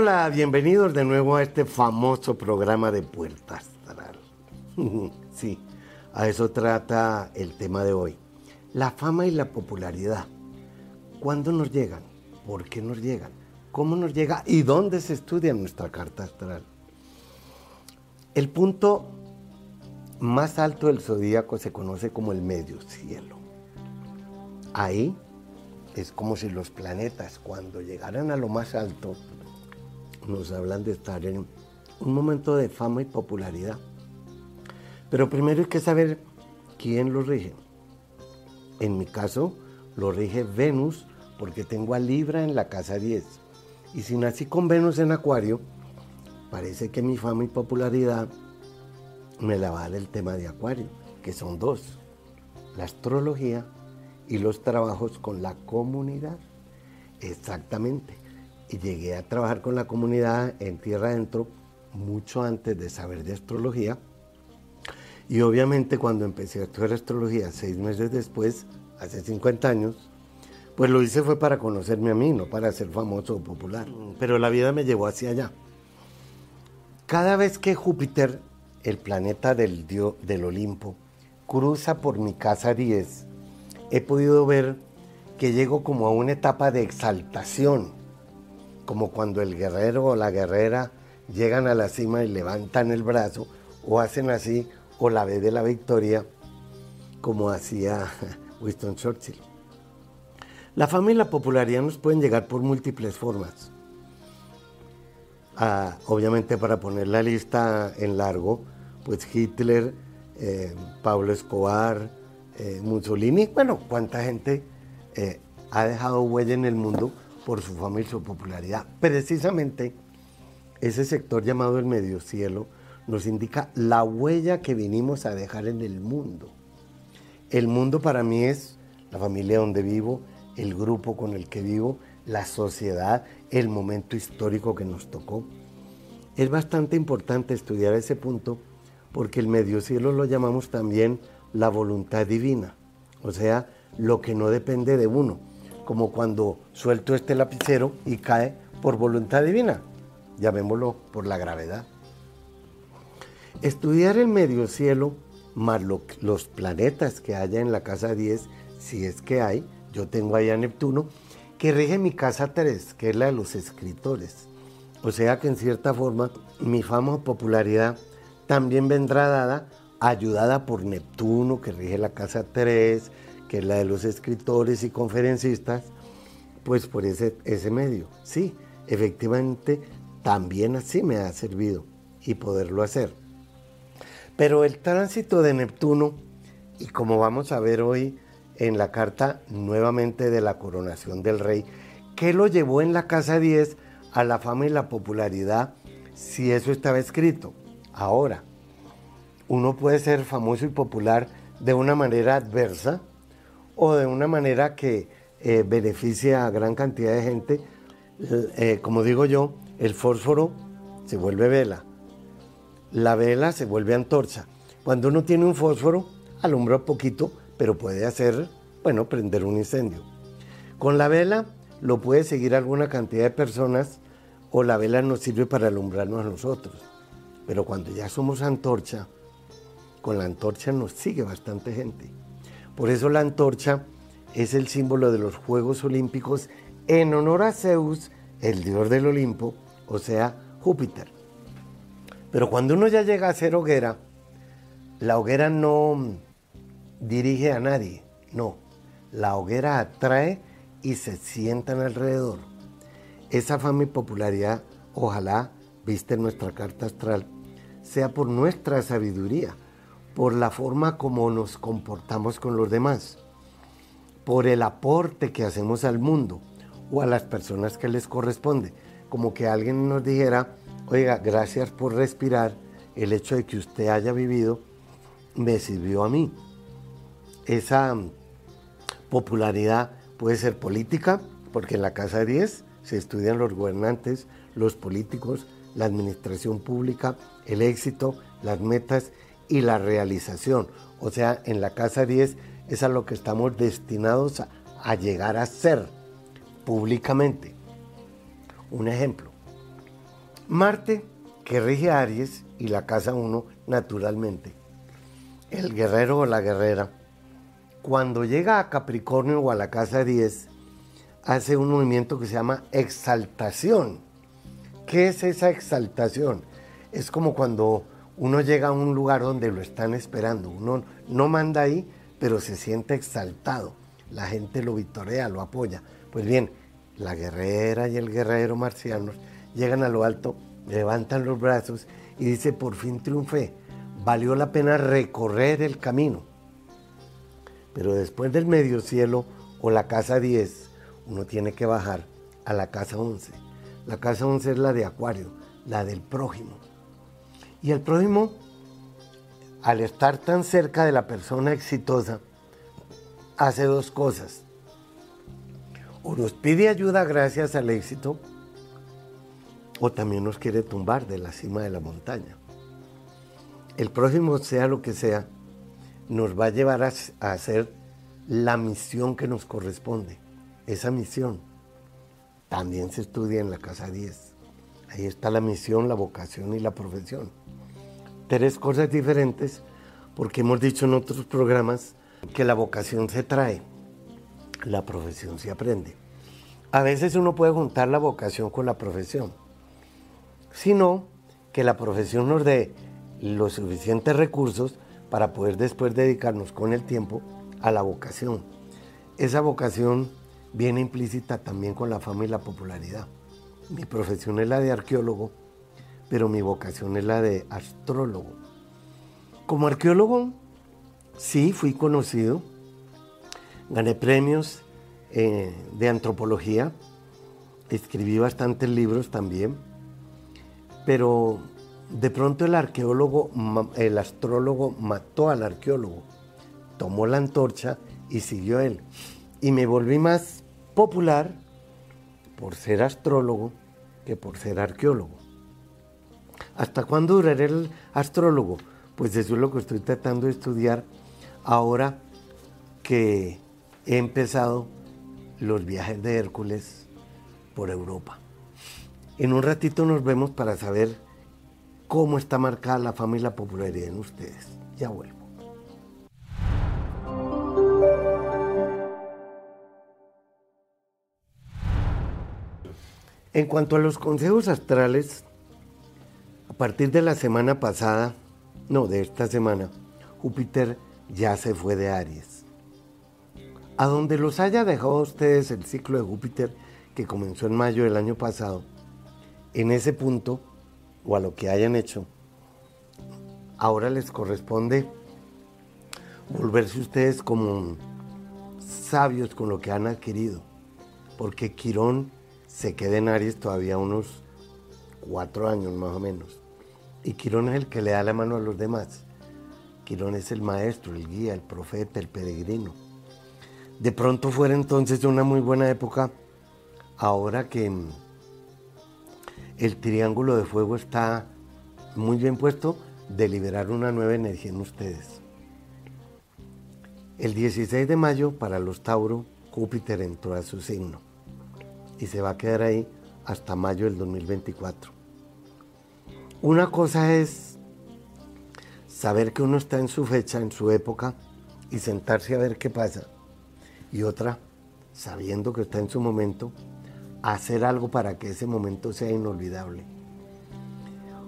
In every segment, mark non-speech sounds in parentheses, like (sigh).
Hola, bienvenidos de nuevo a este famoso programa de Puerta Astral. (laughs) sí, a eso trata el tema de hoy. La fama y la popularidad. ¿Cuándo nos llegan? ¿Por qué nos llegan? ¿Cómo nos llega? ¿Y dónde se estudia nuestra carta astral? El punto más alto del zodíaco se conoce como el medio cielo. Ahí es como si los planetas, cuando llegaran a lo más alto, nos hablan de estar en un momento de fama y popularidad. Pero primero hay que saber quién lo rige. En mi caso, lo rige Venus porque tengo a Libra en la casa 10. Y si nací con Venus en Acuario, parece que mi fama y popularidad me la va a dar el tema de Acuario, que son dos, la astrología y los trabajos con la comunidad. Exactamente y llegué a trabajar con la comunidad en Tierra Adentro mucho antes de saber de astrología. Y obviamente cuando empecé a estudiar astrología seis meses después, hace 50 años, pues lo hice fue para conocerme a mí, no para ser famoso o popular. Pero la vida me llevó hacia allá. Cada vez que Júpiter, el planeta del, dios, del Olimpo, cruza por mi casa 10, he podido ver que llego como a una etapa de exaltación como cuando el guerrero o la guerrera llegan a la cima y levantan el brazo o hacen así o la ve de la victoria como hacía (laughs) Winston Churchill. La fama y la popularidad nos pueden llegar por múltiples formas. Ah, obviamente para poner la lista en largo, pues Hitler, eh, Pablo Escobar, eh, Mussolini, bueno, cuánta gente eh, ha dejado huella en el mundo por su fama y su popularidad. Precisamente ese sector llamado el medio cielo nos indica la huella que vinimos a dejar en el mundo. El mundo para mí es la familia donde vivo, el grupo con el que vivo, la sociedad, el momento histórico que nos tocó. Es bastante importante estudiar ese punto porque el medio cielo lo llamamos también la voluntad divina, o sea, lo que no depende de uno, como cuando suelto este lapicero y cae por voluntad divina, llamémoslo por la gravedad. Estudiar el medio cielo más los planetas que haya en la casa 10, si es que hay, yo tengo ahí a Neptuno, que rige mi casa 3, que es la de los escritores. O sea que en cierta forma mi fama o popularidad también vendrá dada, ayudada por Neptuno, que rige la casa 3, que es la de los escritores y conferencistas, pues por ese, ese medio. Sí, efectivamente, también así me ha servido y poderlo hacer. Pero el tránsito de Neptuno, y como vamos a ver hoy en la carta nuevamente de la coronación del rey, ¿qué lo llevó en la casa 10 a la fama y la popularidad si eso estaba escrito? Ahora, uno puede ser famoso y popular de una manera adversa o de una manera que eh, beneficia a gran cantidad de gente. Eh, como digo yo, el fósforo se vuelve vela, la vela se vuelve antorcha. Cuando uno tiene un fósforo, alumbra poquito, pero puede hacer, bueno, prender un incendio. Con la vela lo puede seguir alguna cantidad de personas o la vela nos sirve para alumbrarnos a nosotros. Pero cuando ya somos antorcha, con la antorcha nos sigue bastante gente. Por eso la antorcha es el símbolo de los Juegos Olímpicos en honor a Zeus, el dios del Olimpo, o sea, Júpiter. Pero cuando uno ya llega a ser hoguera, la hoguera no dirige a nadie, no. La hoguera atrae y se sientan alrededor. Esa fama y popularidad, ojalá, viste en nuestra carta astral, sea por nuestra sabiduría, por la forma como nos comportamos con los demás, por el aporte que hacemos al mundo o a las personas que les corresponde. Como que alguien nos dijera, oiga, gracias por respirar, el hecho de que usted haya vivido me sirvió a mí. Esa popularidad puede ser política, porque en la Casa 10 se estudian los gobernantes, los políticos, la administración pública, el éxito, las metas y la realización. O sea, en la casa 10 es a lo que estamos destinados a, llegar a ser públicamente. Un ejemplo, Marte, que rige a Aries y la casa 1 naturalmente. El guerrero o la guerrera, cuando llega a Capricornio o a la casa 10, hace un movimiento que se llama exaltación. ¿Qué es esa exaltación? Es como cuando uno llega a un lugar donde lo están esperando. Uno no manda ahí, pero se siente exaltado. La gente lo vitorea, lo apoya. Pues bien, la guerrera y el guerrero marcianos llegan a lo alto, levantan los brazos y dice, por fin triunfé. Valió la pena recorrer el camino. Pero después del medio cielo o la casa 10, uno tiene que bajar a la casa 11. La casa 11 es la de Acuario, la del prójimo. Y el prójimo, al estar tan cerca de la persona exitosa, hace dos cosas. O nos pide ayuda gracias al éxito, o también nos quiere tumbar de la cima de la montaña. El prójimo, sea lo que sea, nos va a llevar a, hacer la misión que nos corresponde. Esa misión también se estudia en la casa 10. Ahí está la misión, la vocación y la profesión tres cosas diferentes, porque hemos dicho en otros programas que la vocación se trae, la profesión se aprende. A veces uno puede juntar la vocación con la profesión, sino que la profesión nos dé los suficientes recursos para poder después dedicarnos con el tiempo a la vocación. Esa vocación viene implícita también con la fama y la popularidad. Mi profesión es la de arqueólogo, pero mi vocación es la de astrólogo. Como arqueólogo, sí, fui conocido, gané premios eh, de antropología, escribí bastantes libros también, pero de pronto el arqueólogo, el astrólogo mató al arqueólogo, tomó la antorcha y siguió él. Y me volví más popular por ser astrólogo que por ser arqueólogo. ¿Hasta cuándo durará el astrólogo? Pues eso es lo que estoy tratando de estudiar ahora que he empezado los viajes de Hércules por Europa. En un ratito nos vemos para saber cómo está marcada la fama y la popularidad en ustedes. Ya vuelvo. En cuanto a los consejos astrales, partir de la semana pasada, no, de esta semana, Júpiter ya se fue de Aries. A donde los haya dejado ustedes el ciclo de Júpiter que comenzó en mayo del año pasado, en ese punto, o a lo que hayan hecho, ahora les corresponde volverse ustedes como sabios con lo que han adquirido, porque Quirón se queda en Aries todavía unos cuatro años más o menos. Y Quirón es el que le da la mano a los demás. Quirón es el maestro, el guía, el profeta, el peregrino. De pronto fuera entonces una muy buena época, ahora que mm, el triángulo de fuego está muy bien puesto, de liberar una nueva energía en ustedes. El 16 de mayo, para los Tauro, Júpiter entró a su signo y se va a quedar ahí hasta mayo del 2024. Una cosa es saber que uno está en su fecha, en su época, y sentarse a ver qué pasa. Y otra, sabiendo que está en su momento, hacer algo para que ese momento sea inolvidable.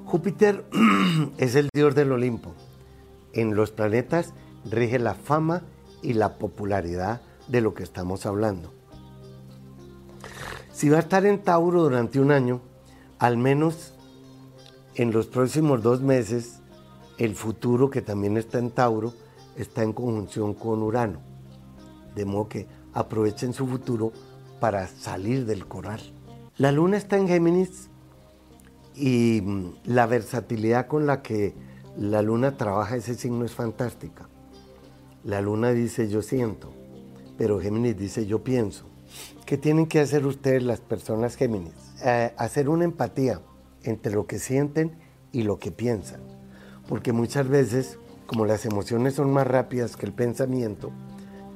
Júpiter (clears throat) es el dios del Olimpo. En los planetas rige la fama y la popularidad de lo que estamos hablando. Si va a estar en Tauro durante un año, al menos en los próximos dos meses, el futuro que también está en Tauro está en conjunción con Urano. De modo que aprovechen su futuro para salir del corral. La luna está en Géminis y mm, la versatilidad con la que la luna trabaja ese signo es fantástica. La luna dice yo siento, pero Géminis dice yo pienso. ¿Qué tienen que hacer ustedes las personas Géminis? Eh, hacer una empatía entre lo que sienten y lo que piensan. Porque muchas veces, como las emociones son más rápidas que el pensamiento,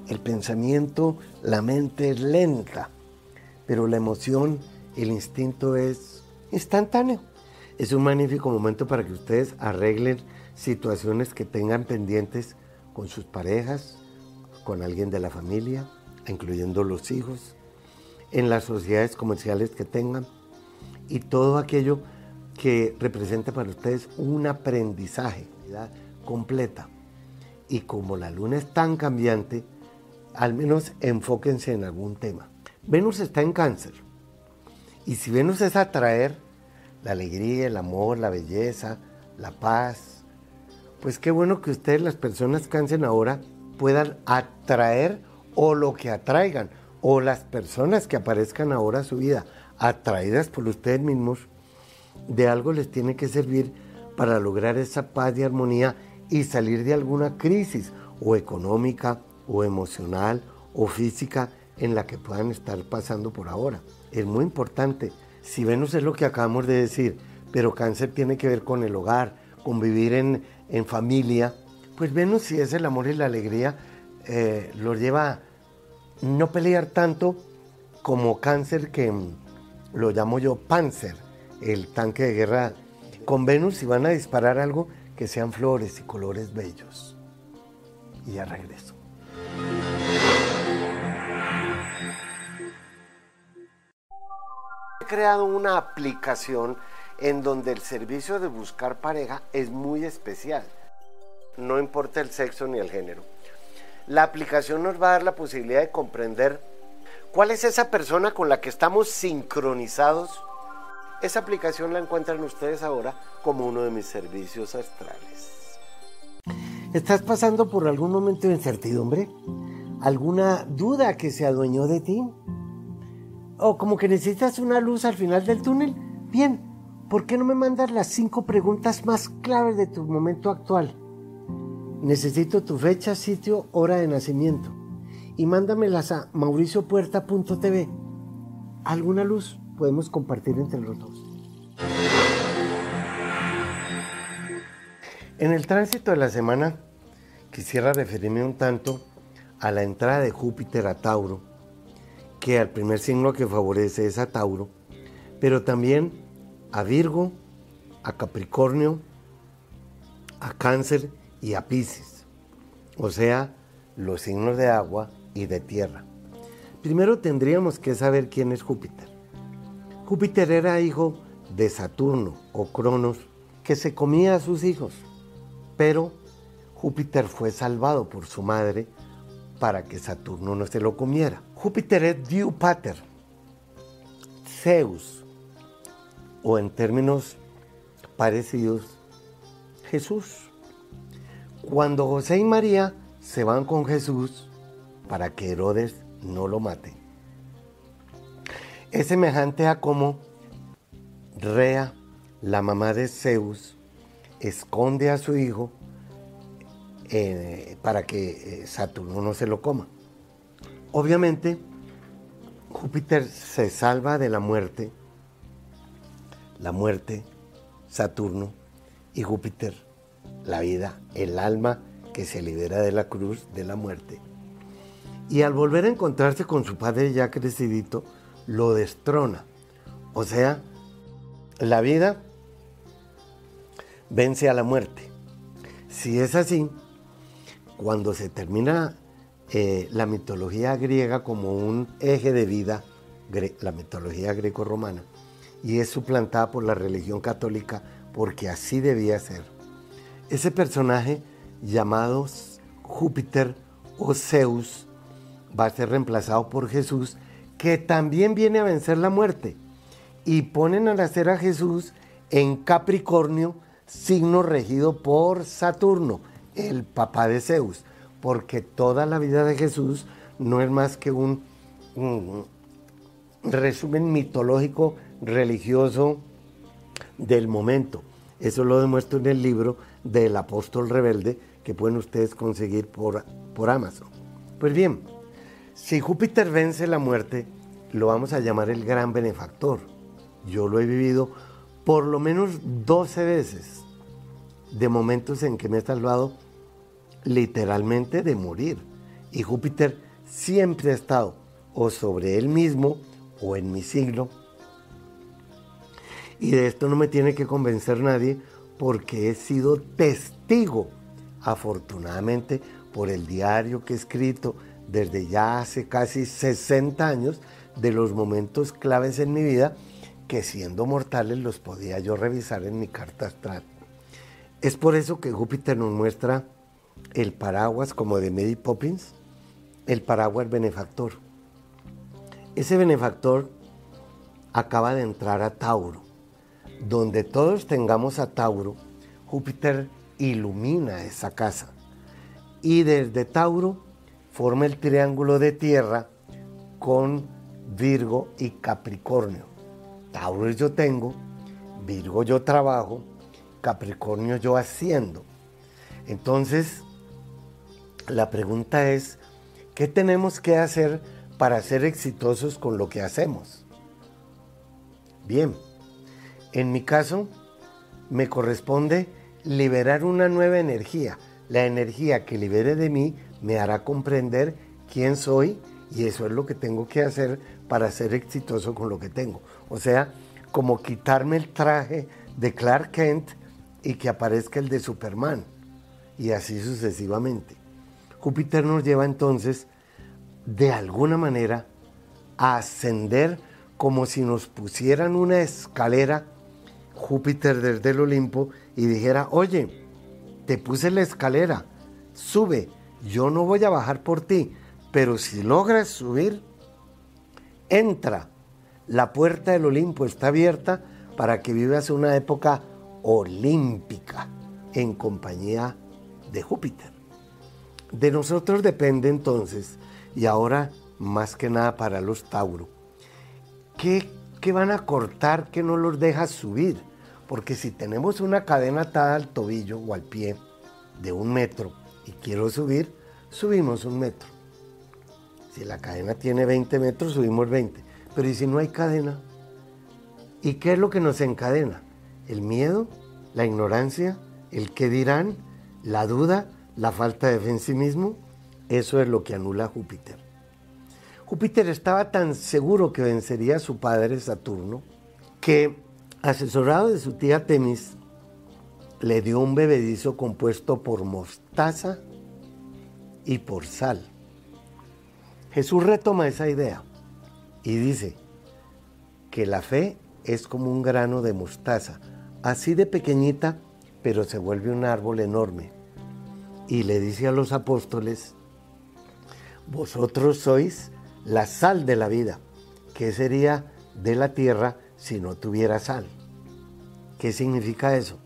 el pensamiento, la mente es lenta, pero la emoción, el instinto es instantáneo. Es un magnífico momento para que ustedes arreglen situaciones que tengan pendientes con sus parejas, con alguien de la familia, incluyendo los hijos, en las sociedades comerciales que tengan y todo aquello que representa para ustedes un aprendizaje completa. Y como la luna es tan cambiante, al menos enfóquense en algún tema. Venus está en cáncer. Y si Venus es atraer la alegría, el amor, la belleza, la paz, pues qué bueno que ustedes, las personas cáncer ahora, puedan atraer o lo que atraigan, o las personas que aparezcan ahora a su vida, atraídas por ustedes mismos, de algo les tiene que servir para lograr esa paz y armonía y salir de alguna crisis o económica o emocional o física en la que puedan estar pasando por ahora. Es muy importante. Si Venus es lo que acabamos de decir, pero cáncer tiene que ver con el hogar, con vivir en, familia, pues Venus si es el amor y la alegría, eh, lo lleva a no pelear tanto como cáncer que lo llamo yo Panzer, el tanque de guerra con Venus si van a disparar algo que sean flores y colores bellos. Y ya regreso. He creado una aplicación en donde el servicio de buscar pareja es muy especial. No importa el sexo ni el género. La aplicación nos va a dar la posibilidad de comprender cuál es esa persona con la que estamos sincronizados esa aplicación la encuentran ustedes ahora como uno de mis servicios astrales. ¿Estás pasando por algún momento de incertidumbre? ¿Alguna duda que se adueñó de ti? ¿O como que necesitas una luz al final del túnel? Bien, ¿por qué no me mandas las cinco preguntas más claves de tu momento actual? Necesito tu fecha, sitio, hora de nacimiento. Y mándamelas a mauriciopuerta.tv. ¿Alguna luz? podemos compartir entre los dos. En el tránsito de la semana quisiera referirme un tanto a la entrada de Júpiter a Tauro, que al primer signo que favorece es a Tauro, pero también a Virgo, a Capricornio, a Cáncer y a Pisces, o sea, los signos de agua y de tierra. Primero tendríamos que saber quién es Júpiter. Júpiter era hijo de Saturno o Cronos, que se comía a sus hijos, pero Júpiter fue salvado por su madre para que Saturno no se lo comiera. Júpiter es Diu Pater, Zeus, o en términos parecidos, Jesús. Cuando José y María se van con Jesús para que Herodes no lo mate, es semejante a cómo Rea, la mamá de Zeus, esconde a su hijo eh, para que eh, Saturno no se lo coma. Obviamente, Júpiter se salva de la muerte, la muerte, Saturno, y Júpiter, la vida, el alma que se libera de la cruz de la muerte. Y al volver a encontrarse con su padre ya crecidito, lo destrona. O sea, la vida vence a la muerte. Si es así, cuando se termina eh, la mitología griega como un eje de vida, la mitología greco-romana, y es suplantada por la religión católica porque así debía ser. Ese personaje llamado Júpiter o Zeus va a ser reemplazado por Jesús que también viene a vencer la muerte. Y ponen a nacer a Jesús en Capricornio, signo regido por Saturno, el papá de Zeus, porque toda la vida de Jesús no es más que un, resumen mitológico religioso del momento. Eso lo demuestro en el libro del apóstol rebelde que pueden ustedes conseguir por, por Amazon. Pues bien, si Júpiter vence la muerte, lo vamos a llamar el gran benefactor. Yo lo he vivido por lo menos 12 veces de momentos en que me he salvado literalmente de morir. Y Júpiter siempre ha estado o sobre él mismo o en mi siglo. Y de esto no me tiene que convencer nadie porque he sido testigo, afortunadamente, por el diario que he escrito desde ya hace casi 60 años, de los momentos claves en mi vida que siendo mortales los podía yo revisar en mi carta astral. Es por eso que Júpiter nos muestra el paraguas como de Mary Poppins, el paraguas benefactor. Ese benefactor acaba de entrar a Tauro. Donde todos tengamos a Tauro, Júpiter ilumina esa casa. Y desde Tauro forma el triángulo de tierra con Virgo y Capricornio. Tauro yo tengo, Virgo yo trabajo, Capricornio yo haciendo. Entonces, la pregunta es, ¿qué tenemos que hacer para ser exitosos con lo que hacemos? Bien, en mi caso, me corresponde liberar una nueva energía. La energía que libere de mí me hará comprender quién soy y eso es lo que tengo que hacer para ser exitoso con lo que tengo. O sea, como quitarme el traje de Clark Kent y que aparezca el de Superman y así sucesivamente. Júpiter nos lleva entonces de alguna manera a ascender como si nos pusieran una escalera Júpiter desde el Olimpo y dijera, oye, te puse la escalera, sube, yo no voy a bajar por ti, pero si logras subir, entra. La puerta del Olimpo está abierta para que vivas una época olímpica en compañía de Júpiter. De nosotros depende entonces, y ahora más que nada para los Tauro, ¿qué, van a cortar que no los deja subir? Porque si tenemos una cadena atada al tobillo o al pie de un metro y quiero subir, subimos un metro. Si la cadena tiene 20 metros, subimos 20. Pero ¿y si no hay cadena? ¿Y qué es lo que nos encadena? ¿El miedo? ¿La ignorancia? ¿El qué dirán? ¿La duda? ¿La falta de fe en sí mismo? Eso es lo que anula a Júpiter. Júpiter estaba tan seguro que vencería a su padre Saturno que asesorado de su tía Temis, le dio un bebedizo compuesto por mostaza y por sal. Jesús retoma esa idea y dice que la fe es como un grano de mostaza, así de pequeñita, pero se vuelve un árbol enorme. Y le dice a los apóstoles, vosotros sois la sal de la vida, que sería de la tierra si no tuviera sal. ¿Qué significa eso?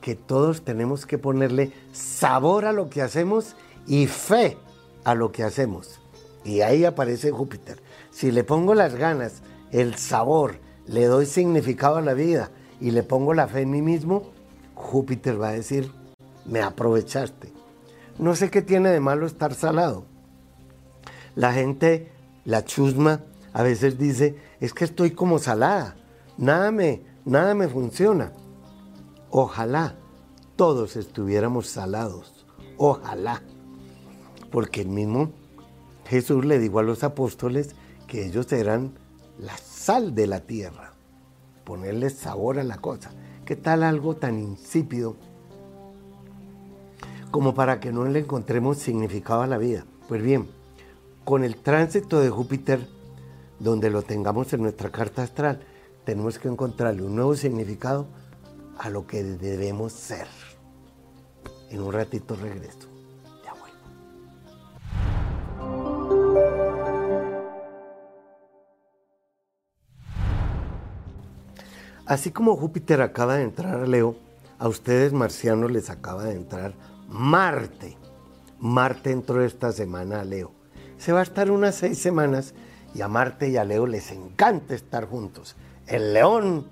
Que todos tenemos que ponerle sabor a lo que hacemos y fe a lo que hacemos. Y ahí aparece Júpiter. Si le pongo las ganas, el sabor, le doy significado a la vida y le pongo la fe en mí mismo, Júpiter va a decir, me aprovechaste. No sé qué tiene de malo estar salado. La gente, la chusma, a veces dice, es que estoy como salada, nada me, nada me funciona. Ojalá todos estuviéramos salados, ojalá, porque el mismo Jesús le dijo a los apóstoles que ellos eran la sal de la tierra, ponerle sabor a la cosa. ¿Qué tal algo tan insípido como para que no le encontremos significado a la vida? Pues bien, con el tránsito de Júpiter donde lo tengamos en nuestra carta astral, tenemos que encontrarle un nuevo significado a lo que debemos ser. En un ratito regreso. Así como Júpiter acaba de entrar a Leo, a ustedes marcianos les acaba de entrar Marte. Marte entró esta semana a Leo. Se va a estar unas seis semanas y a Marte y a Leo les encanta estar juntos. El león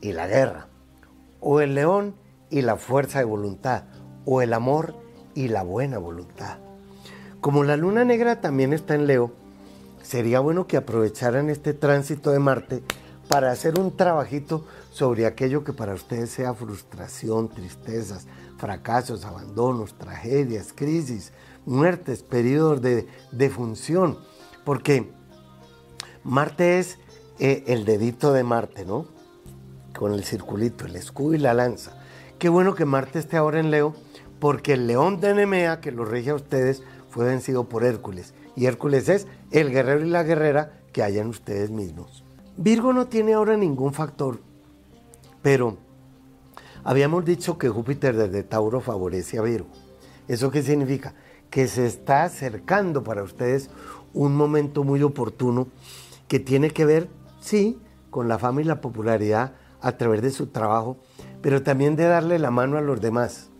y la guerra, o el león y la fuerza de voluntad, o el amor y la buena voluntad. Como la luna negra también está en Leo, sería bueno que aprovecharan este tránsito de Marte para hacer un trabajito sobre aquello que para ustedes sea frustración, tristezas, fracasos, abandonos, tragedias, crisis, muertes, periodos de, de función. Porque Marte es eh, el dedito de Marte, ¿no? con el circulito, el escudo y la lanza. Qué bueno que Marte esté ahora en Leo, porque el león de Nemea, que lo rige a ustedes, fue vencido por Hércules. Y Hércules es el guerrero y la guerrera que hay en ustedes mismos. Virgo no tiene ahora ningún factor, pero habíamos dicho que Júpiter desde Tauro favorece a Virgo. ¿Eso qué significa? Que se está acercando para ustedes un momento muy oportuno que tiene que ver, sí, con la fama y la popularidad a través de su trabajo, pero también de darle la mano a los demás.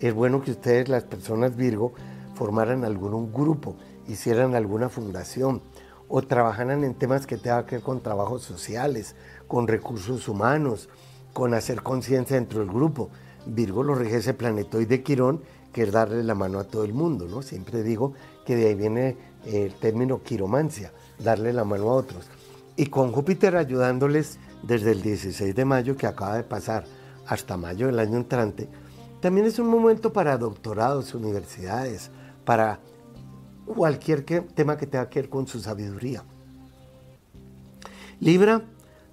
Es bueno que ustedes, las personas Virgo, formaran algún grupo, hicieran alguna fundación o trabajaran en temas que tengan que ver con trabajos sociales, con recursos humanos, con hacer conciencia dentro del grupo. Virgo lo rige ese planetoide Quirón, que es darle la mano a todo el mundo, ¿no? Siempre digo que de ahí viene el término quiromancia, darle la mano a otros. Y con Júpiter ayudándoles desde el 16 de mayo que acaba de pasar hasta mayo del año entrante, también es un momento para doctorados, universidades, para cualquier tema que tenga que ver con su sabiduría. Libra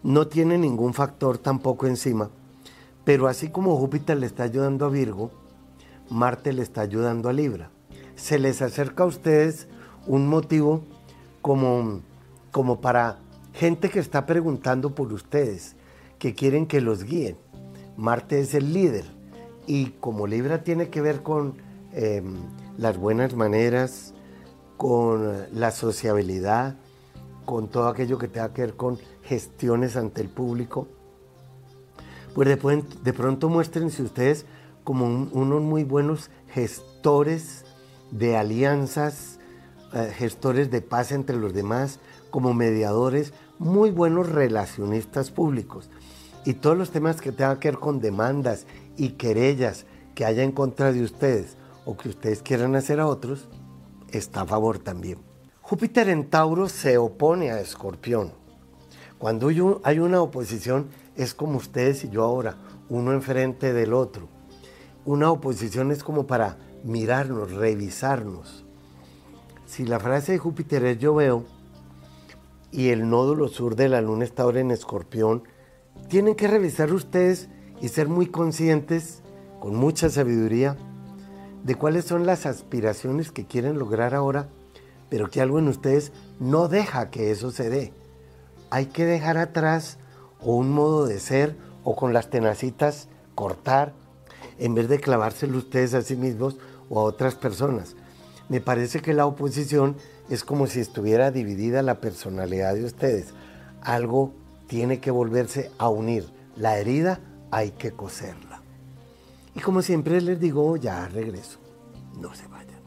no tiene ningún factor tampoco encima, pero así como Júpiter le está ayudando a Virgo, Marte le está ayudando a Libra. Se les acerca a ustedes un motivo como, como para gente que está preguntando por ustedes, que quieren que los guíen. Marte es el líder y como Libra tiene que ver con em, las buenas maneras, con la sociabilidad, con todo aquello que tenga que ver con gestiones ante el público, pues de, de pronto muéstrense ustedes como unos muy buenos gestores de alianzas, eh, gestores de paz entre los demás, como mediadores, muy buenos relacionistas públicos. Y todos los temas que tengan que ver con demandas y querellas que haya en contra de ustedes o que ustedes quieran hacer a otros, está a favor también. Júpiter en Tauro se opone a Escorpión. Cuando hay una oposición es como ustedes y yo ahora, uno enfrente del otro. Una oposición es como para mirarnos, revisarnos. Si la frase de Júpiter es yo veo y el nódulo sur de la luna está ahora en Escorpión, tienen que revisar ustedes y ser muy conscientes, con mucha sabiduría, de cuáles son las aspiraciones que quieren lograr ahora, pero que algo en ustedes no deja que eso se dé. Hay que dejar atrás o un modo de ser o con las tenacitas cortar en vez de clavárselo ustedes a sí mismos o a otras personas. Me parece que la oposición es como si estuviera dividida la personalidad de ustedes. Algo tiene que volverse a unir. La herida hay que coserla. Y como siempre les digo, ya regreso. No se vayan.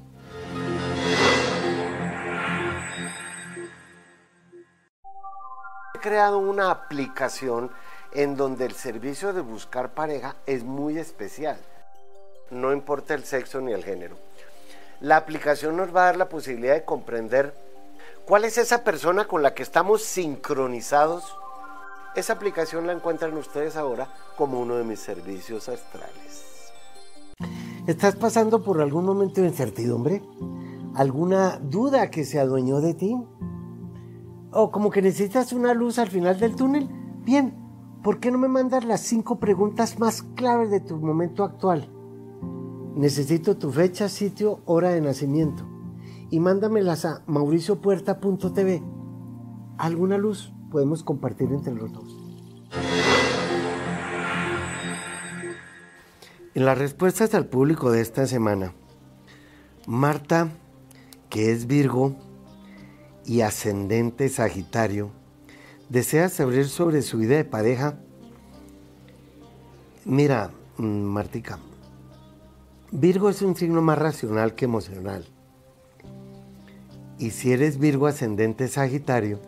He creado una aplicación en donde el servicio de buscar pareja es muy especial. No importa el sexo ni el género. La aplicación nos va a dar la posibilidad de comprender cuál es esa persona con la que estamos sincronizados. Esa aplicación la encuentran ustedes ahora como uno de mis servicios astrales. ¿Estás pasando por algún momento de incertidumbre? ¿Alguna duda que se adueñó de ti? ¿O como que necesitas una luz al final del túnel? Bien, ¿por qué no me mandas las cinco preguntas más claves de tu momento actual? Necesito tu fecha, sitio, hora de nacimiento. Y mándamelas a mauriciopuerta.tv. ¿Alguna luz podemos compartir entre los dos? En las respuestas al público de esta semana, Marta, que es Virgo y ascendente Sagitario, desea saber sobre su vida de pareja. Mira, mm, Martica, Virgo es un signo más racional que emocional. Y si eres Virgo ascendente Sagitario,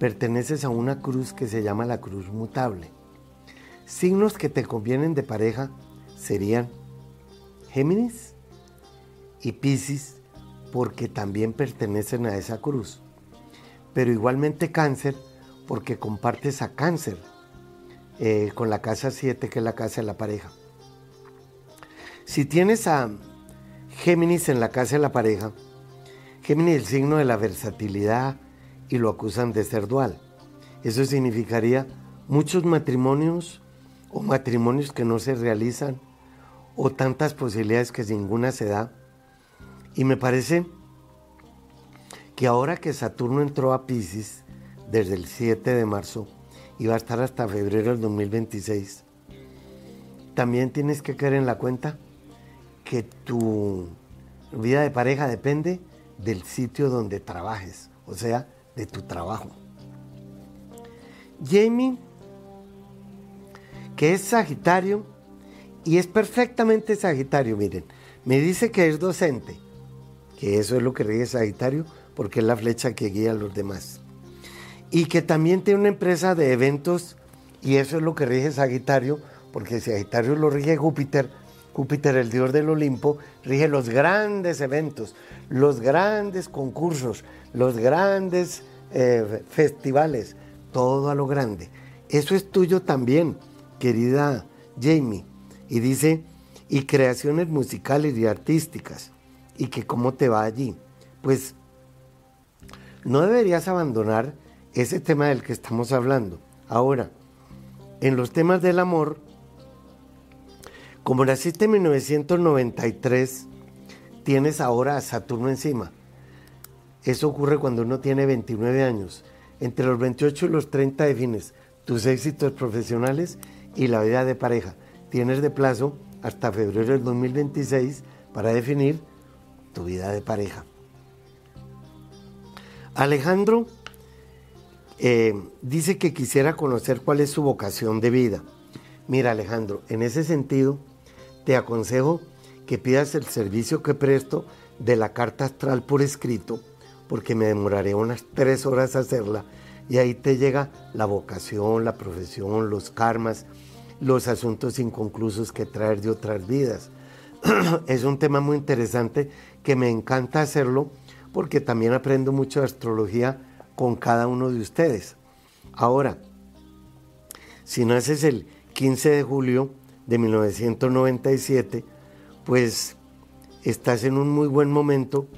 perteneces a una cruz que se llama la cruz mutable. Signos que te convienen de pareja serían Géminis y Piscis, porque también pertenecen a esa cruz. Pero igualmente Cáncer, porque compartes a Cáncer eh, con la casa 7, que es la casa de la pareja. Si tienes a Géminis en la casa de la pareja, Géminis es el signo de la versatilidad y lo acusan de ser dual. Eso significaría muchos matrimonios o matrimonios que no se realizan, o tantas posibilidades que ninguna se da. Y me parece que ahora que Saturno entró a Pisces desde el 7 de marzo y va a estar hasta febrero del 2026, también tienes que caer en la cuenta que tu vida de pareja depende del sitio donde trabajes, o sea, de tu trabajo. Jamie, que es Sagitario, y es perfectamente Sagitario, miren, me dice que es docente, que eso es lo que rige Sagitario, porque es la flecha que guía a los demás. Y que también tiene una empresa de eventos, y eso es lo que rige Sagitario, porque Sagitario lo rige Júpiter, Júpiter, el dios del Olimpo, rige los grandes eventos, los grandes concursos, los grandes eh, festivales, todo a lo grande. Eso es tuyo también, querida Jamie. Y dice, y creaciones musicales y artísticas. Y que cómo te va allí. Pues no deberías abandonar ese tema del que estamos hablando. Ahora, en los temas del amor, como naciste en 1993, tienes ahora a Saturno encima. Eso ocurre cuando uno tiene 29 años. Entre los 28 y los 30 defines tus éxitos profesionales y la vida de pareja. Tienes de plazo hasta febrero del 2026 para definir tu vida de pareja. Alejandro eh, dice que quisiera conocer cuál es su vocación de vida. Mira Alejandro, en ese sentido, te aconsejo que pidas el servicio que presto de la carta astral por escrito, porque me demoraré unas tres horas hacerla, y ahí te llega la vocación, la profesión, los karmas, los asuntos inconclusos que traer de otras vidas. (clears throat) es un tema muy interesante que me encanta hacerlo porque también aprendo mucho de astrología con cada uno de ustedes. Ahora, si no haces el 15 de julio, de 1997, pues estás en un muy buen momento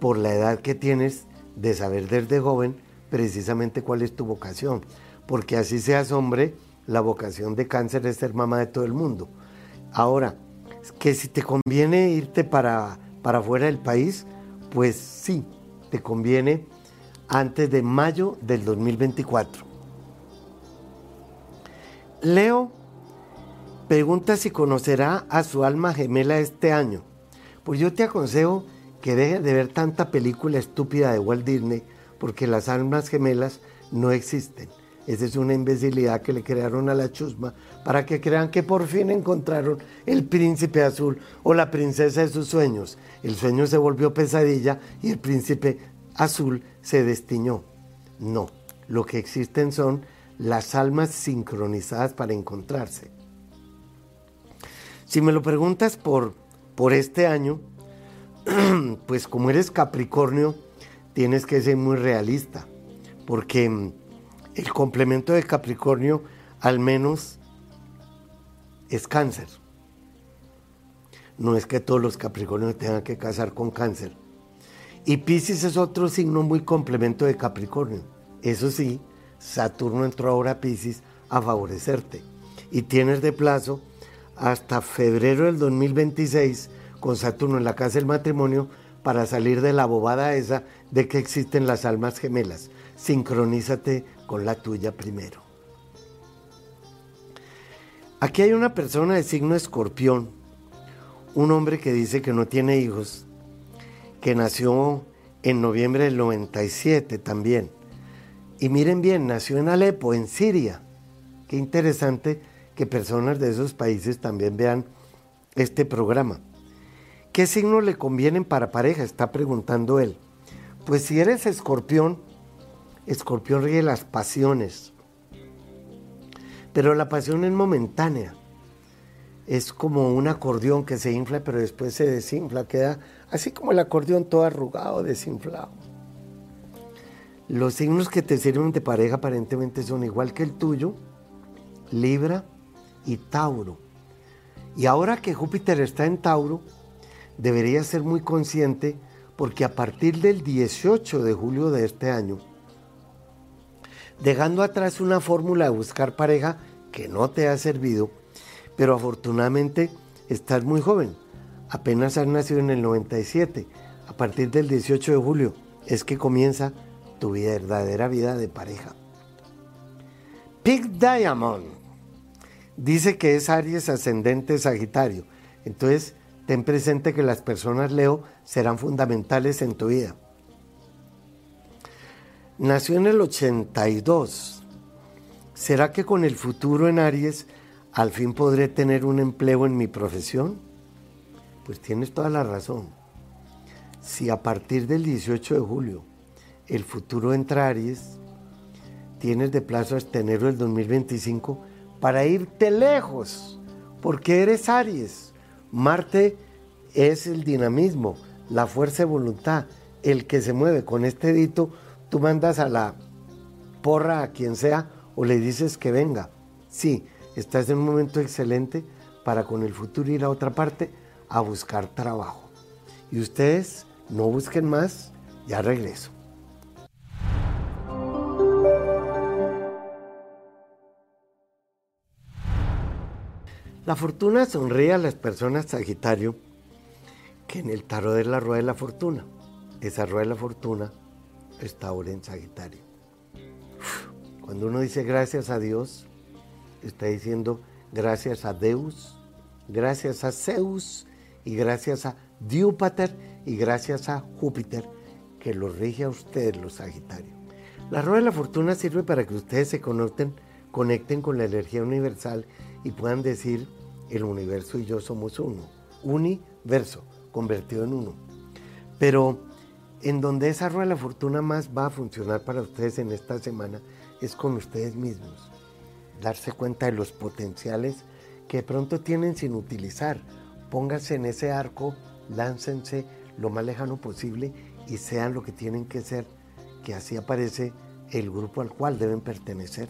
por la edad que tienes de saber desde joven precisamente cuál es tu vocación. Porque así seas hombre, la vocación de cáncer es ser mamá de todo el mundo. Ahora, que si te conviene irte para, para fuera del país, pues sí, te conviene antes de mayo del 2024. Leo Pregunta si conocerá a su alma gemela este año. Pues yo te aconsejo que dejes de ver tanta película estúpida de Walt Disney, porque las almas gemelas no existen. Esa es una imbecilidad que le crearon a la chusma para que crean que por fin encontraron el príncipe azul o la princesa de sus sueños. El sueño se volvió pesadilla y el príncipe azul se destiñó. No, lo que existen son las almas sincronizadas para encontrarse. Si me lo preguntas por, por este año, (clears throat) pues como eres Capricornio, tienes que ser muy realista, porque el complemento de Capricornio al menos es cáncer. No es que todos los Capricornios tengan que casar con cáncer. Y Pisces es otro signo muy complemento de Capricornio. Eso sí, Saturno entró ahora a Pisces a favorecerte. Y tienes de plazo hasta febrero del 2026 con Saturno en la casa del matrimonio para salir de la bobada esa de que existen las almas gemelas. Sincronízate con la tuya primero. Aquí hay una persona de signo escorpión, un hombre que dice que no tiene hijos, que nació en noviembre del 97 también. Y miren bien, nació en Alepo, en Siria. Qué interesante que personas de esos países también vean este programa. ¿Qué signos le convienen para pareja? Está preguntando él. Pues si eres escorpión, escorpión ríe las pasiones. Pero la pasión es momentánea. Es como un acordeón que se infla, pero después se desinfla. Queda así como el acordeón todo arrugado, desinflado. Los signos que te sirven de pareja aparentemente son igual que el tuyo. Libra, y Tauro. Y ahora que Júpiter está en Tauro, debería ser muy consciente porque a partir del 18 de julio de este año, dejando atrás una fórmula de buscar pareja que no te ha servido, pero afortunadamente estás muy joven. Apenas has nacido en el 97. A partir del 18 de julio es que comienza tu verdadera vida de pareja. Pig Diamond dice que es Aries ascendente Sagitario. Entonces, ten presente que las personas Leo serán fundamentales en tu vida. Nació en el 82. ¿Será que con el futuro en Aries al fin podré tener un empleo en mi profesión? Pues tienes toda la razón. Si a partir del 18 de julio el futuro entra Aries, tienes de plazo hasta enero del 2025 para irte lejos, porque eres Aries. Marte es el dinamismo, la fuerza de voluntad, el que se mueve. Con este dito tú mandas a la porra a quien sea o le dices que venga. Sí, estás en un momento excelente para con el futuro ir a otra parte a buscar trabajo. Y ustedes no busquen más, ya regreso. La fortuna sonríe a las personas Sagitario que en el tarot de la rueda de la fortuna. Esa rueda de la fortuna está ahora en Sagitario. Cuando uno dice gracias a Dios, está diciendo gracias a Deus, gracias a Zeus y gracias a Diúpater y gracias a Júpiter que los rige a ustedes los Sagitarios. La rueda de la fortuna sirve para que ustedes se conecten, conecten con la energía universal y puedan decir el universo y yo somos uno, universo, convertido en uno. Pero en donde esa rueda de la fortuna más va a funcionar para ustedes en esta semana es con ustedes mismos. Darse cuenta de los potenciales que pronto tienen sin utilizar. Pónganse en ese arco, láncense lo más lejano posible y sean lo que tienen que ser, que así aparece el grupo al cual deben pertenecer.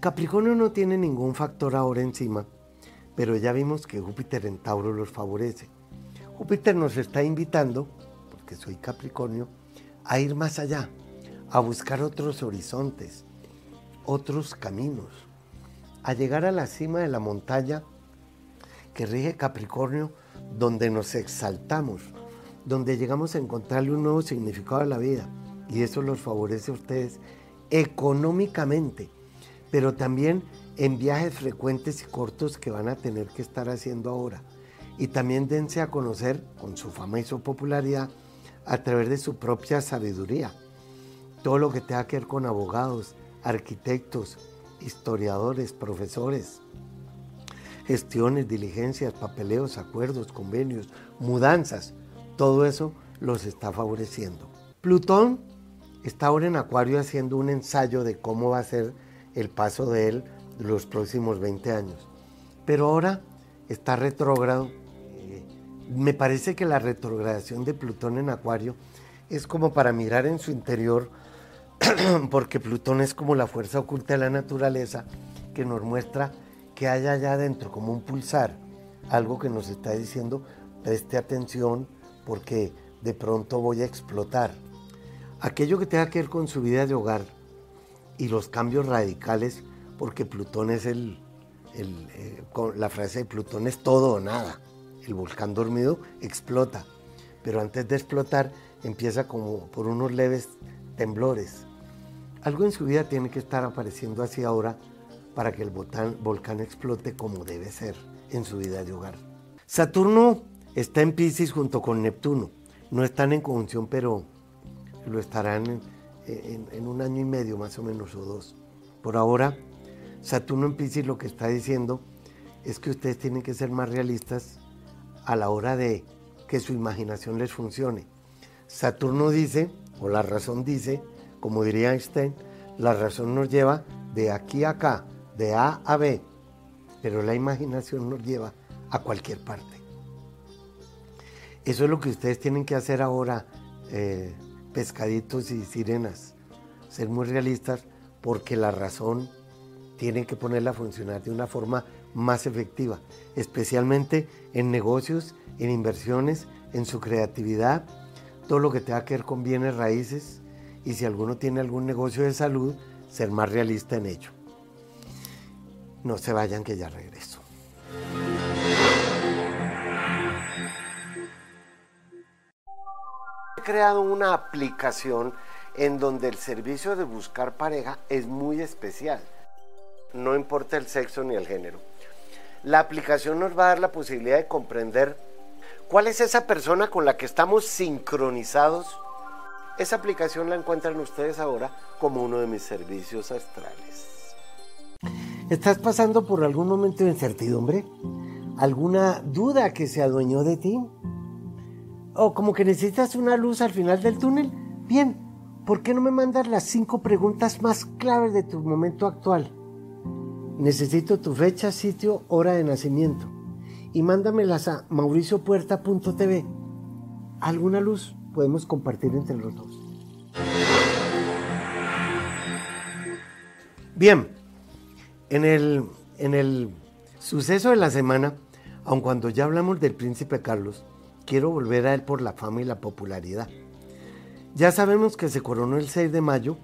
Capricornio no tiene ningún factor ahora encima, pero ya vimos que Júpiter en Tauro los favorece. Júpiter nos está invitando, porque soy Capricornio, a ir más allá, a buscar otros horizontes, otros caminos, a llegar a la cima de la montaña que rige Capricornio, donde nos exaltamos, donde llegamos a encontrarle un nuevo significado a la vida. Y eso los favorece a ustedes económicamente pero también en viajes frecuentes y cortos que van a tener que estar haciendo ahora. Y también dense a conocer con su fama y su popularidad a través de su propia sabiduría. Todo lo que tenga que ver con abogados, arquitectos, historiadores, profesores, gestiones, diligencias, papeleos, acuerdos, convenios, mudanzas, todo eso los está favoreciendo. Plutón está ahora en Acuario haciendo un ensayo de cómo va a ser el paso de él los próximos 20 años. Pero ahora está retrógrado. Me parece que la retrogradación de Plutón en Acuario es como para mirar en su interior, (clears throat) porque Plutón es como la fuerza oculta de la naturaleza que nos muestra que hay allá adentro, como un pulsar, algo que nos está diciendo, preste atención porque de pronto voy a explotar. Aquello que tenga que ver con su vida de hogar, y los cambios radicales, porque Plutón es el, eh, la frase de Plutón es todo o nada. El volcán dormido explota, pero antes de explotar empieza como por unos leves temblores. Algo en su vida tiene que estar apareciendo así ahora para que el volcán, explote como debe ser en su vida de hogar. Saturno está en Pisces junto con Neptuno. No están en conjunción, pero lo estarán en, en, un año y medio más o menos o dos. Por ahora, Saturno en Pisces lo que está diciendo es que ustedes tienen que ser más realistas a la hora de que su imaginación les funcione. Saturno dice, o la razón dice, como diría Einstein, la razón nos lleva de aquí a acá, de A a B, pero la imaginación nos lleva a cualquier parte. Eso es lo que ustedes tienen que hacer ahora, eh, pescaditos y sirenas. Ser muy realistas porque la razón tiene que ponerla a funcionar de una forma más efectiva, especialmente en negocios, en inversiones, en su creatividad, todo lo que tenga que ver con bienes raíces y si alguno tiene algún negocio de salud, ser más realista en ello. No se vayan que ya regreso. He creado una aplicación en donde el servicio de buscar pareja es muy especial. No importa el sexo ni el género. La aplicación nos va a dar la posibilidad de comprender cuál es esa persona con la que estamos sincronizados. Esa aplicación la encuentran ustedes ahora como uno de mis servicios astrales. ¿Estás pasando por algún momento de incertidumbre? ¿Alguna duda que se adueñó de ti? ¿O como que necesitas una luz al final del túnel? Bien, ¿por qué no me mandas las cinco preguntas más claves de tu momento actual? Necesito tu fecha, sitio, hora de nacimiento. Y mándamelas a mauriciopuerta.tv. ¿Alguna luz podemos compartir entre los dos? Bien, en el, en el suceso de la semana, aun cuando ya hablamos del príncipe Carlos, quiero volver a él por la fama y la popularidad. Ya sabemos que se coronó el 6 de mayo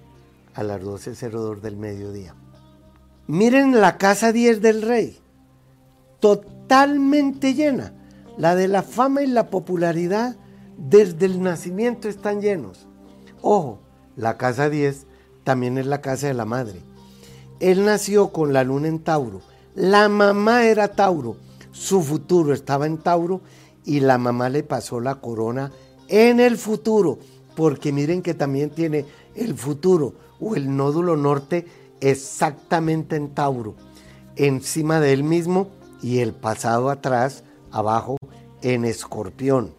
a las 12.02 del mediodía. Miren la casa 10 del rey, totalmente llena. La de la fama y la popularidad desde el nacimiento están llenos. Ojo, la casa 10 también es la casa de la madre. Él nació con la luna en Tauro. La mamá era Tauro. Su futuro estaba en Tauro y la mamá le pasó la corona en el futuro, porque miren que también tiene el futuro o el nódulo norte exactamente en Tauro, encima de él mismo y el pasado atrás, abajo, en Escorpión,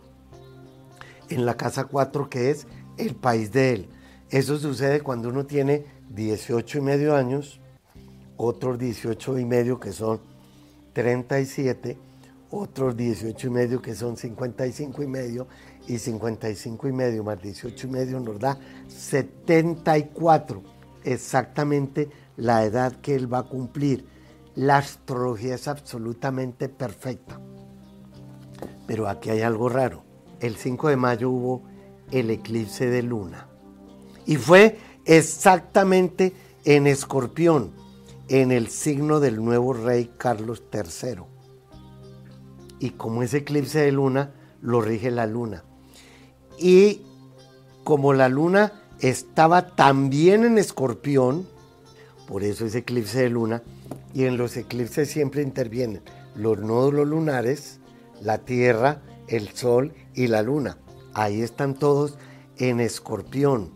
en la casa 4 que es el país de él. Eso sucede cuando uno tiene 18 y medio años, otros 18 y medio que son 37, otros 18 y medio que son 55 y medio y 55 y medio más 18 y medio nos da 74, exactamente la edad que él va a cumplir. La astrología es absolutamente perfecta. Pero aquí hay algo raro. El 5 de mayo hubo el eclipse de luna. Y fue exactamente en escorpión, en el signo del nuevo rey Carlos III y como ese eclipse de luna lo rige la luna. Y como la luna estaba también en escorpión, por eso ese eclipse de luna, y en los eclipses siempre intervienen los nódulos lunares, la Tierra, el Sol y la Luna. Ahí están todos en escorpión.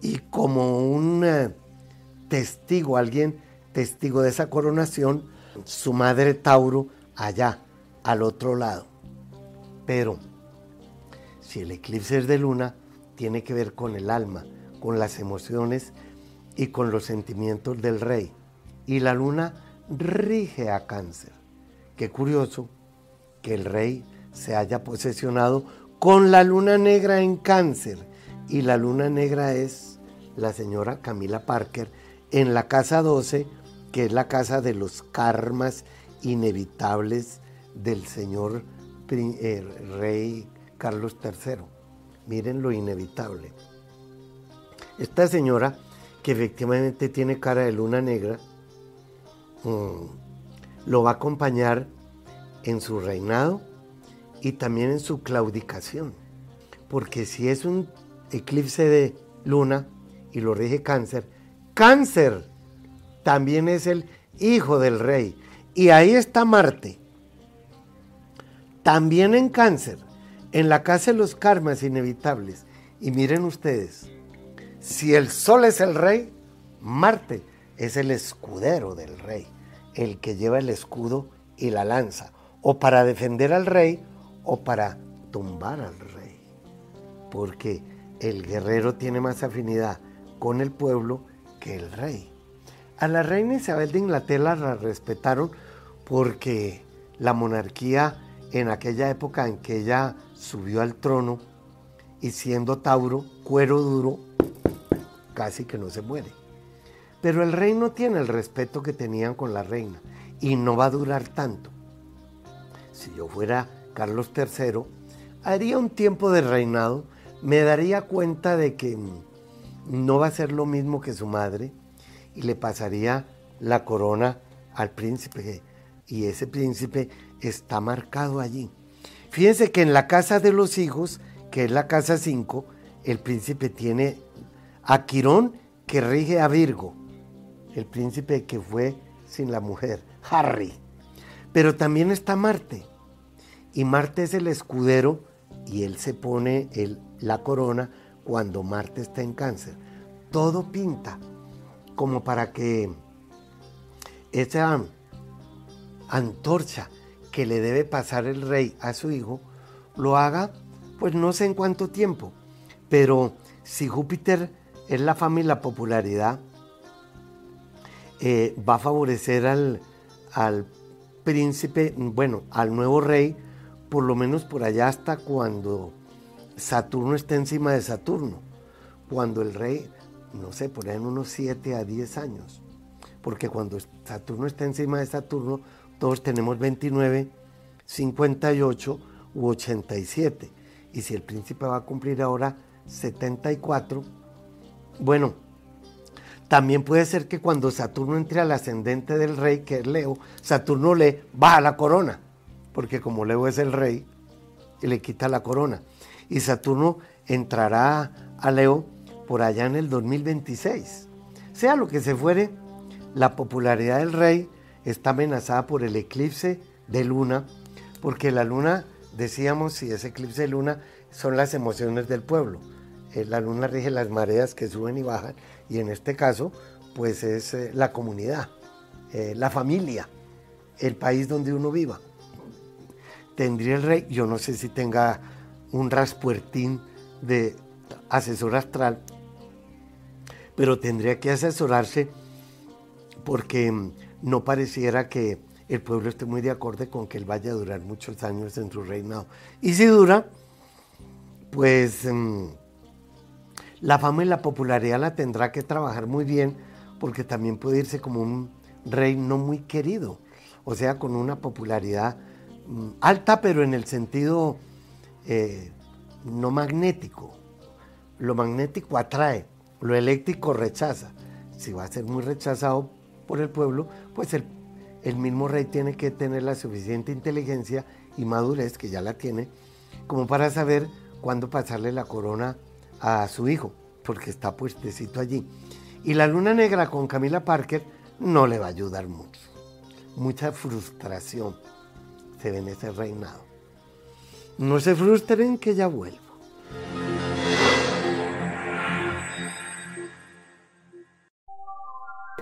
Y como un eh, testigo, alguien testigo de esa coronación, su madre Tauro allá al otro lado. Pero si el eclipse es de luna, tiene que ver con el alma, con las emociones y con los sentimientos del rey. Y la luna rige a cáncer. Qué curioso que el rey se haya posesionado con la luna negra en cáncer. Y la luna negra es la señora Camila Parker en la casa 12, que es la casa de los karmas inevitables del señor eh, rey Carlos III. Miren lo inevitable. Esta señora, que efectivamente tiene cara de luna negra, mm, lo va a acompañar en su reinado y también en su claudicación. Porque si es un eclipse de luna y lo rige cáncer, cáncer también es el hijo del rey. Y ahí está Marte, también en cáncer, en la casa de los karmas inevitables. Y miren ustedes, si el sol es el rey, Marte es el escudero del rey, el que lleva el escudo y la lanza, o para defender al rey o para tumbar al rey. Porque el guerrero tiene más afinidad con el pueblo que el rey. A la reina Isabel de Inglaterra la respetaron porque la monarquía en aquella época en que ella subió al trono y siendo Tauro, cuero duro, casi que no se muere. Pero el rey no tiene el respeto que tenían con la reina y no va a durar tanto. Si yo fuera Carlos III, haría un tiempo de reinado, me daría cuenta de que no va a ser lo mismo que su madre y le pasaría la corona al príncipe y ese príncipe está marcado allí. Fíjense que en la casa de los hijos, que es la casa 5, el príncipe tiene a Quirón que rige a Virgo, el príncipe que fue sin la mujer, Harry. Pero también está Marte. Y Marte es el escudero y él se pone el, la corona cuando Marte está en cáncer. Todo pinta como para que esa antorcha que le debe pasar el rey a su hijo lo haga, pues no sé en cuánto tiempo, pero si Júpiter es la fama y la popularidad, eh, va a favorecer al, al príncipe, bueno, al nuevo rey, por lo menos por allá hasta cuando Saturno esté encima de Saturno. Cuando el rey, no sé, por ahí en unos 7 a 10 años. Porque cuando Saturno está encima de Saturno, todos tenemos 29, 58 u 87. Y si el príncipe va a cumplir ahora 74, bueno, también puede ser que cuando Saturno entre al ascendente del rey, que es Leo, Saturno le baja la corona, porque como Leo es el rey, le quita la corona. Y Saturno entrará a Leo por allá en el 2026. Sea lo que se fuere, la popularidad del rey está amenazada por el eclipse de luna, porque la luna, decíamos, si es eclipse de luna, son las emociones del pueblo. Eh, la luna rige las mareas que suben y bajan y en este caso pues es eh, la comunidad, eh, la familia, el país donde uno viva. Tendría el rey, yo no sé si tenga un raspuertín de asesor astral, pero tendría que asesorarse porque mm, no pareciera que el pueblo esté muy de acuerdo con que él vaya a durar muchos años en su reinado. Y si dura, pues mm, la fama y la popularidad la tendrá que trabajar muy bien porque también puede irse como un rey no muy querido, o sea, con una popularidad mm, alta, pero en el sentido eh, no magnético. Lo magnético atrae, lo eléctrico rechaza. Si va a ser muy rechazado por el pueblo, pues el, mismo rey tiene que tener la suficiente inteligencia y madurez, que ya la tiene, como para saber cuándo pasarle la corona a su hijo, porque está puestecito allí. Y la luna negra con Camila Parker no le va a ayudar mucho. Mucha frustración se ve en ese reinado. No se frustren que ya vuelvo.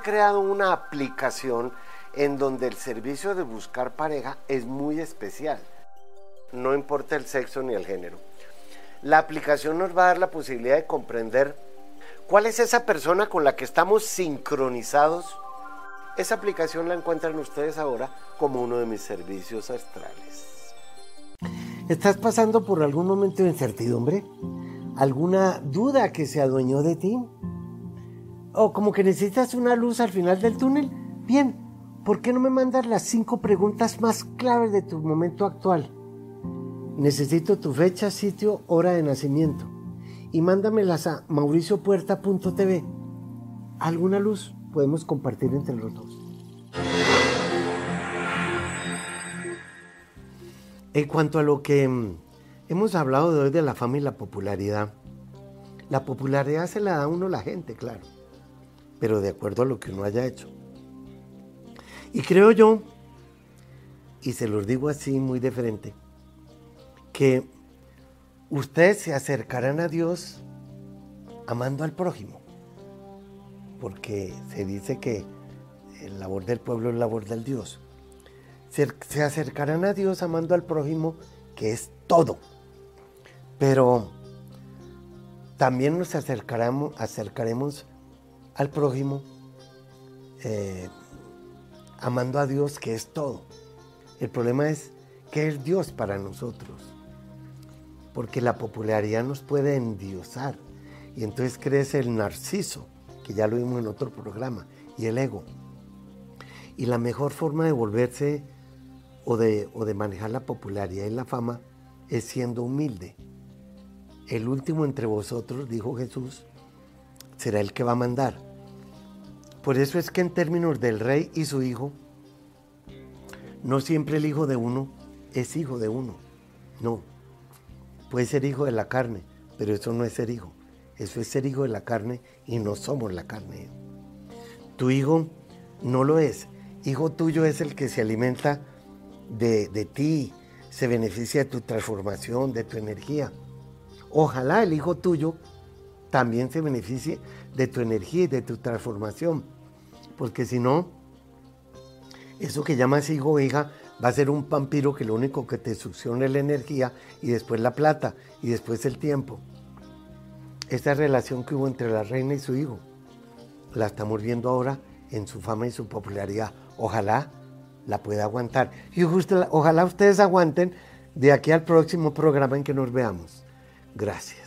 Creado una aplicación en donde el servicio de buscar pareja es muy especial. No importa el sexo ni el género la aplicación nos va a dar la posibilidad de comprender cuál es esa persona con la que estamos sincronizados. Esa aplicación la encuentran ustedes ahora como uno de mis servicios astrales. ¿Estás pasando por algún momento de incertidumbre? ¿Alguna duda que se adueñó de ti? ¿O como que necesitas una luz al final del túnel? Bien, ¿por qué no me mandas las cinco preguntas más claves de tu momento actual? Necesito tu fecha, sitio, hora de nacimiento. Y mándamelas a mauriciopuerta.tv. ¿Alguna luz podemos compartir entre los dos? En cuanto a lo que mm, hemos hablado de hoy de la fama y la popularidad, la popularidad se la da a uno la gente, claro, pero de acuerdo a lo que uno haya hecho. Y creo yo, y se los digo así muy de frente, que ustedes se acercarán a Dios amando al prójimo, porque se dice que el labor del pueblo es labor del Dios. Se, acercarán a Dios amando al prójimo, que es todo. Pero también nos acercaremos, acercaremos al prójimo eh, amando a Dios, que es todo. El problema es qué es Dios para nosotros porque la popularidad nos puede endiosar y entonces crece el narciso, que ya lo vimos en otro programa, y el ego. Y la mejor forma de volverse o de manejar la popularidad y la fama es siendo humilde. El último entre vosotros, dijo Jesús, será el que va a mandar. Por eso es que en términos del rey y su hijo, no siempre el hijo de uno es hijo de uno. No. Puede ser hijo de la carne, pero eso no es ser hijo. Eso es ser hijo de la carne y no somos la carne. Tu hijo no lo es. Hijo tuyo es el que se alimenta de, de ti, se beneficia de tu transformación, de tu energía. Ojalá el hijo tuyo también se beneficie de tu energía y de tu transformación. Porque si no, eso que llamas hijo o hija va a ser un vampiro que lo único que te succiona es la energía y después la plata y después el tiempo. Esta relación que hubo entre la reina y su hijo, la estamos viendo ahora en su fama y su popularidad. Ojalá la pueda aguantar. Y ojalá ustedes aguanten de aquí al próximo programa en que nos veamos. Gracias.